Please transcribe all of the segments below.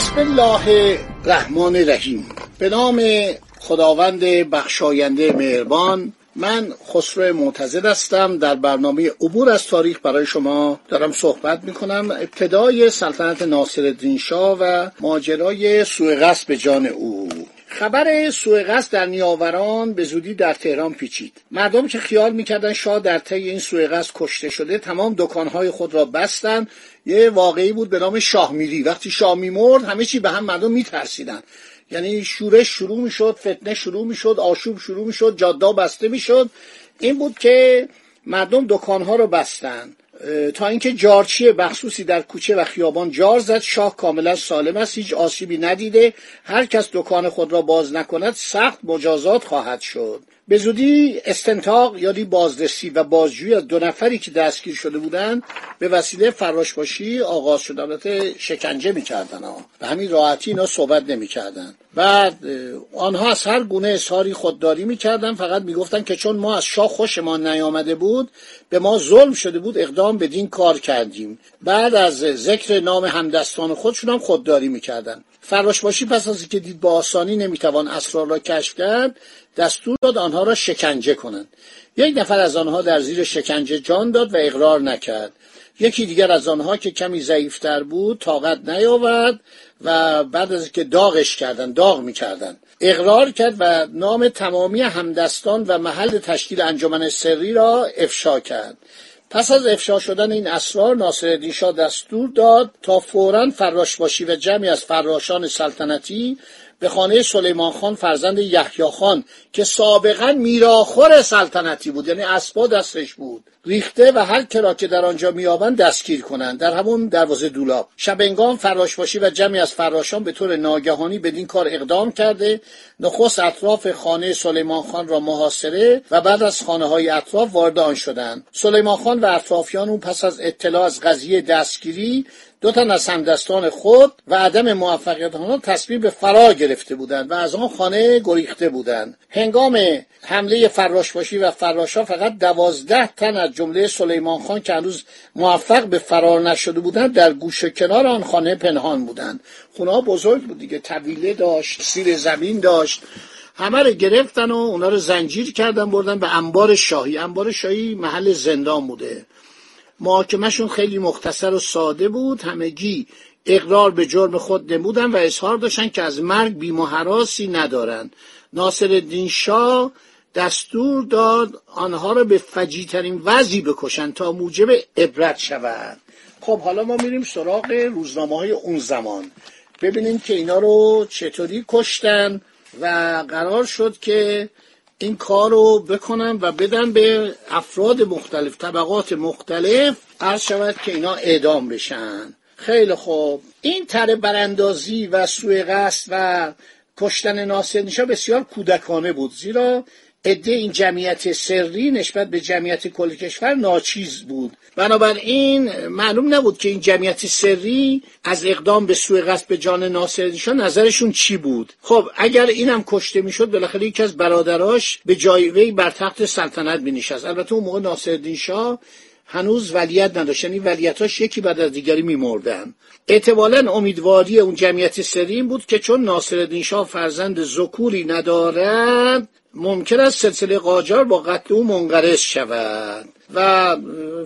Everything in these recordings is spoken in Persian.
بسم الله الرحمن الرحیم. به نام خداوند بخشاینده مهربان من خسرو معتزد هستم. در برنامه عبور از تاریخ برای شما دارم صحبت می کنم ابتدای سلطنت ناصرالدین شاه و ماجرای سوء قصد به جان او. خبر سوء قصد در نیاوران به زودی در تهران پیچید. مردم که خیال می‌کردن شاه در طی این سوء قصد کشته شده تمام دکانهای خود را بستن. یه واقعی بود به نام شاه میری. وقتی شاه میمرد همه چی به هم مردم میترسیدن. یعنی شورش شروع می‌شد فتنه شروع می‌شد آشوب شروع می‌شد جادا بسته می‌شد. این بود که مردم دکانها رو بستن. تا اینکه جارچی بخصوصی در کوچه و خیابان جار زد شاه کاملا سالم است هیچ آسیبی ندیده. هر کس دکان خود را باز نکند سخت مجازات خواهد شد. به زودی استنتاق یادی بازرسی و بازجویی از دو نفری که دستگیر شده بودند به وسیله فراشباشی آغاز شد البته شکنجه می‌کردن ها. به همین راحتی اینا صحبت نمی‌کردن. بعد آنها از هر گونه اظهاری خودداری می‌کردن. فقط می‌گفتن که چون ما از شاه خوشمان نیامده بود به ما ظلم شده بود اقدام بدین کار کردیم. بعد از ذکر نام همدستان خودشون هم خودداری می‌کردن. فراشباشی پس از اینکه دید با آسانی نمی‌توان اسرار را کشف کرد دستور داد آنها را شکنجه کنند. یک نفر از آنها در زیر شکنجه جان داد و اقرار نکرد. یکی دیگر از آنها که کمی ضعیفتر بود طاقت نیاورد و بعد از اینکه داغش کردن داغ می‌کردن اقرار کرد و نام تمامی همدستان و محل تشکیل انجمن سری را افشا کرد. پس از افشا شدن این اسرار ناصرالدین شاه دستور داد تا فورا فراشباشی و جمعی از فراشان سلطنتی به خانه سلیمان خان فرزند یحیی خان که سابقا میراخور سلطنتی بود یعنی اسبا دستش بود ریخته و هر کرا که در آنجا میابند دستگیر کنند. در همون دروازه دولاب. شبنگام فراشباشی و جمعی از فراشان به طور ناگهانی بدین کار اقدام کرده. نخست اطراف خانه سلیمان خان را محاصره و بعد از خانه های اطراف وارد آن شدند. سلیمان خان و اطرافیان او پس از اطلاع از قضیه دستگیری دو تن از همدستان خود و عدم موفقیت آنها تصمیم به فرار گرفته بودند و از آن خانه گریخته بودند. هنگام حمله فراشباشی و فراشان فقط دوازده تن از جمله سلیمان خان که هنوز موفق به فرار نشده بودند در گوش کنار آن خانه پنهان بودند. خونه بزرگ بود دیگه طویله داشت سیر زمین داشت. همه رو گرفتن و اونا رو زنجیر کردن بردن به انبار شاهی. انبار شاهی محل زندان بوده. محاکمهشون خیلی مختصر و ساده بود. همگی اقرار به جرم خود نمودن و اظهار داشتن که از مرگ بیم و حراسی ندارند ناصر شاه دستور داد آنها را به فجیترین وضعی بکشند تا موجب عبرت شود خب حالا ما میریم سراغ روزنامه های اون زمان. ببینیم که اینا رو چطوری کشتن و قرار شد که این کار رو بکنن و بدن به افراد مختلف طبقات مختلف عرض شود که اینا اعدام بشن. خیلی خوب. این تره براندازی و سوء قصد و کشتن ناصر بسیار کودکانه بود. زیرا عده این جمعیت سری نسبت به جمعیت کل کشور ناچیز بود. بنابراین معلوم نبود که این جمعیت سری از اقدام به سوء قصد به جان ناصر نظرشون چی بود. خب اگر اینم کشته می‌شد بالاخره یکی از برادراش به جای وی بر تخت سلطنت مینشست. البته اون موقع ناصرالدین هنوز ولیت نداشت. یعنی ولیتاش یکی بعد از دیگری میمردن. احتمالا امیدواری اون جمعیت سری بود که چون ناصرالدین شاه فرزند ذکوری ندارد ممکن است سلسله قاجار با قتل او منقرض شود. و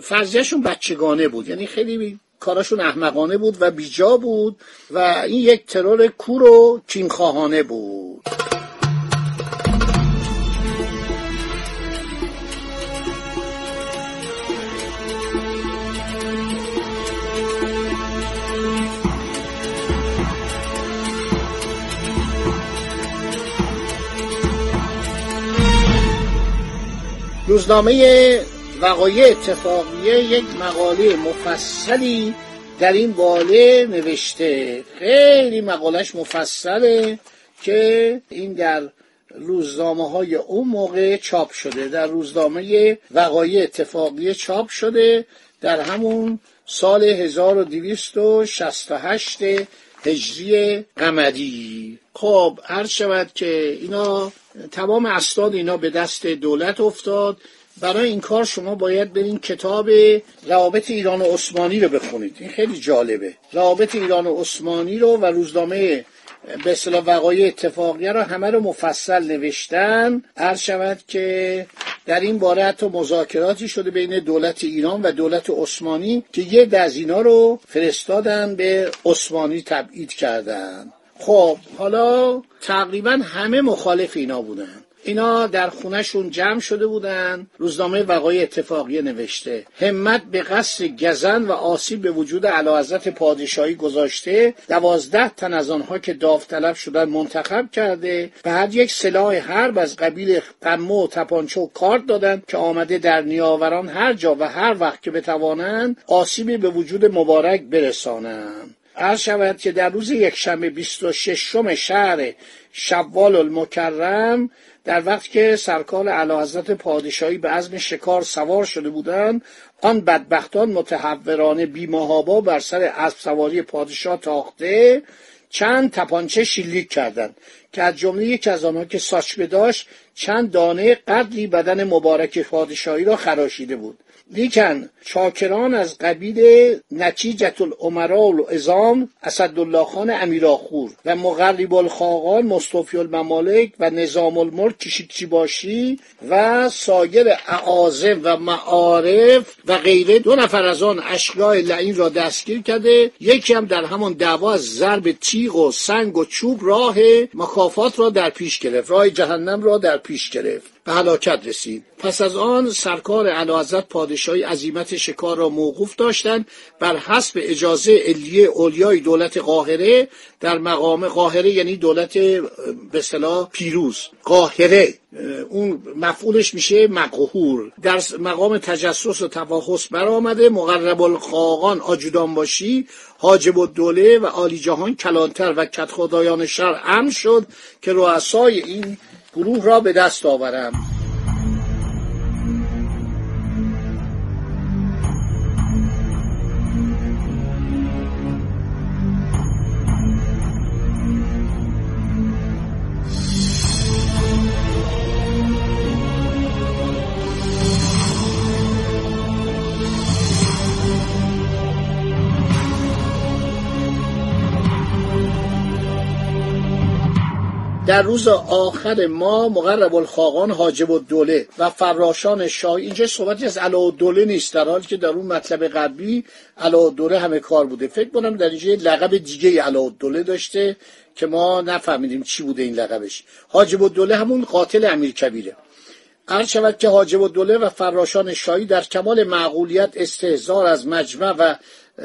فرضیهشون بچگانه بود. یعنی خیلی کاراشون احمقانه بود و بیجا بود و این یک ترور کور و کینخواهانه بود. روزنامه وقایع اتفاقیه یک مقاله مفصلی در این باله نوشته. خیلی مقالش مفصله که این در روزنامه های اون موقع چاپ شده در روزنامه وقایع اتفاقی چاپ شده در همون سال 1268 هجری قمری. خب هر شود که اینا تمام اسناد اینا به دست دولت افتاد. برای این کار شما باید برین کتاب روابط ایران و عثمانی رو بخونید. این خیلی جالبه. روابط ایران و عثمانی رو و روزنامه به اصطلاح وقایع اتفاقیه رو همه رو مفصل نوشتن. هر شود که در این باره حتی مذاکراتی شده بین دولت ایران و دولت عثمانی که یه از اینا رو فرستادن به عثمانی تبعید کردن. خب حالا تقریبا همه مخالف اینا بودن. اینا در خونهشون جمع شده بودن. روزنامه وقای اتفاقیه نوشته. همت به قصد گزن و آسیب به وجود علاوزت پادشاهی گذاشته. دوازده تن از آنها که داوطلب شدن منتخب کرده به هر یک سلاح حرب از قبیل قمه و تپانچه و کارت دادن که آمده در نیاوران هر جا و هر وقت که بتوانند آسیبی به وجود مبارک برسانند. عرض شود که در روز یکشنبه 26 شهر شوال المکرم در وقت که سرکار اعلیحضرت پادشاهی به عزم شکار سوار شده بودند آن بدبختان متحورانه بیمهابا بر سر اسب سواری پادشاه تاخته چند تپانچه شلیک کردند که از جمله یکی از آنها که ساچمه داشت چند دانه قدری بدن مبارک پادشاهی را خراشیده بود. لیکن چاکران از قبیل نتیجت الامراء الازام اسدالله خان امیراخور و مغرب الخاقان مصطفی الممالک و نظام الملک کشیکچی باشی و سایر اعاظم و معارف و غیره دو نفر از آن اشیاء لعین را دستگیر کرده. یکی هم در همان دعوا از ضرب تیغ و سنگ و چوب راه مکافات را در پیش گرفت راه جهنم را در پیش گرفت. به هلاکت رسید. پس از آن سرکار اعلیحضرت پادشاهی عزیمت شکار را موقوف داشتند بر حسب اجازه علیه اولیای دولت قاهره در مقام قاهره یعنی دولت به پیروز. قاهره اون مفعولش میشه مقهور. در مقام تجسس و تفاحص برآمده. مقرب الخاقان آجودان باشی. حاجب الدوله و عالی جهان کلانتر و کت خدایان شر امر شد که رؤسای این گروه را به دست آورم. در روز آخر ما مقرب الخاقان حاجب الدوله و فراشان شاه اینجا صحبتی از دوله نیست در حالی که در اون مطلب غربی دوله همه کار بوده. فکر کنم در اینجا لقب دیگه دوله داشته که ما نفهمیدیم چی بوده این لقبش. حاجب الدوله همون قاتل امیر کبیره. عرض شود که حاجب الدوله و فراشان شاهی در کمال معقولیت استهزار از مجمع و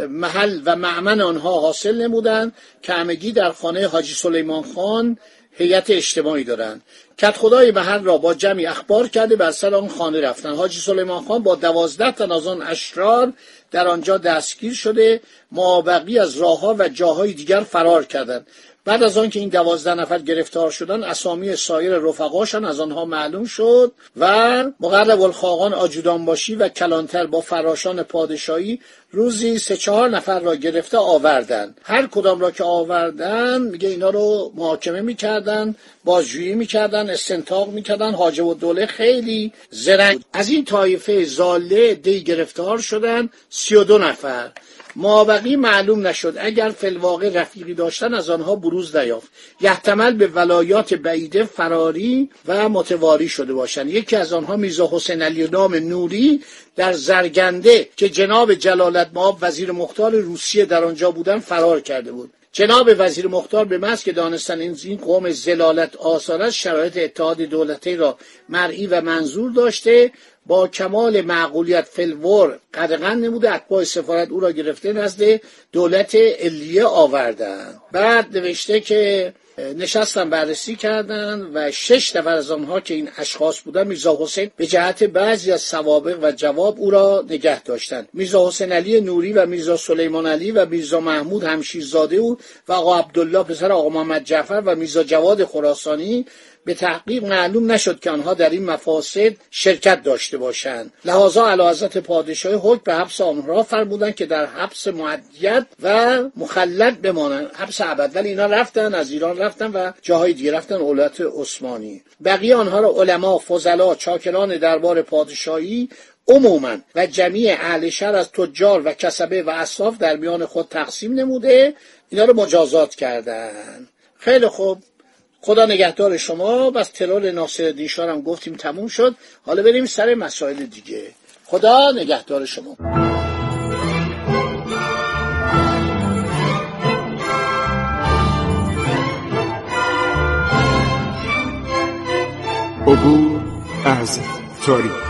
محل و معمن آنها حاصل نمودند که همگی در خانه حاجی سلیمان خان هیئت اجتماعی دارند کت خدای محل را با جمعی اخبار کرده بر سر آن خانه رفتن. حاجی سلیمان خان با دوازده تن از آن اشرار در آنجا دستگیر شده معابقی از راهها و جاهای دیگر فرار کردند. بعد از آنکه این دوازده نفر گرفتار شدن اسامی سایر رفقاشان از آنها معلوم شد و مقرب الخاقان آجودان باشی و کلانتر با فراشان پادشاهی روزی سه چهار نفر را گرفته آوردن هر کدام را که آوردن میگه اینا رو محاکمه می‌کردن بازجویی می‌کردن استنتاق می‌کردن. حاجب و دوله خیلی زرنگ از این طایفه زاله دی گرفتار شدن سی و دو نفر. مابقی معلوم نشد اگر فلواقع رفیقی داشتن از آنها بروز نیافت. یحتمل به ولایات بعیده فراری و متواری شده باشند. یکی از آنها میرزا حسین علی نام نوری در زرگنده که جناب جلالت ماب وزیر مختار روسیه در آنجا بودن فرار کرده بود. جناب وزیر مختار به محض که دانستن این قوم زلالت آثار شرایط اتحاد دولتی را مرئی و منظور داشته با کمال معقولیت فلور قدغن نموده اتباع سفارت او را گرفته نزد دولت علیه آوردن. بعد نوشته که نشستن بررسی کردن و شش نفر از آنها که این اشخاص بودن میرزا حسین به جهت بعضی از سوابق و جواب او را نگه داشتند میرزا حسین علی نوری و میرزا سلیمان علی و میرزا محمود همشیرزاده او و آقا عبدالله پسر آقا محمد جعفر و میرزا جواد خراسانی به تحقیق معلوم نشد که آنها در این مفاسد شرکت داشته باشند. لحاظا علی حضرت پادشاهی حکم به حبس آنها فرمودند که در حبس معدیت و مخلد بمانند. حبس ابد. ولی اینا رفتن از ایران رفتن و جاهای دیگه رفتن اولت عثمانی. بقیه آنها را علما فضلا چاکران دربار پادشاهی عموما و جمیع اهل شهر از تجار و کسبه و اصلاف در میان خود تقسیم نموده. اینا رو مجازات کردن. خیلی خوب. خدا نگهدار شما. بس ترور ناصر دیشار هم گفتیم تموم شد. حالا بریم سر مسائل دیگه. خدا نگهدار شما. عبور از تاریخ.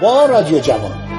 با رادیو جوان.